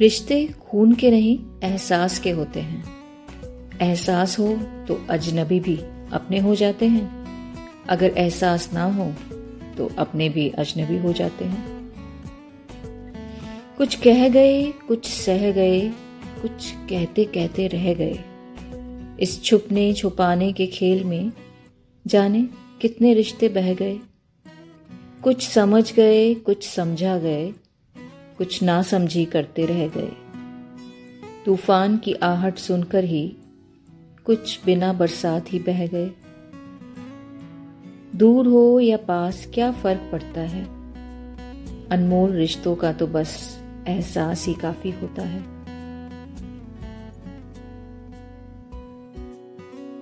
रिश्ते खून के नहीं, एहसास के होते हैं। एहसास हो तो अजनबी भी अपने हो जाते हैं। अगर एहसास ना हो तो अपने भी अजनबी हो जाते हैं। कुछ कह गए, कुछ सह गए, कुछ कहते कहते रह गए। इस छुपने, छुपाने के खेल में जाने कितने रिश्ते बह गए। कुछ समझ गए, कुछ समझा गए कुछ ना समझी करते रह गए। तूफ़ान की आहट सुनकर ही कुछ बिना बरसात ही बह गए। दूर हो या पास क्या फ़र्क पड़ता है? अनमोल रिश्तों का तो बस एहसास ही काफ़ी होता है।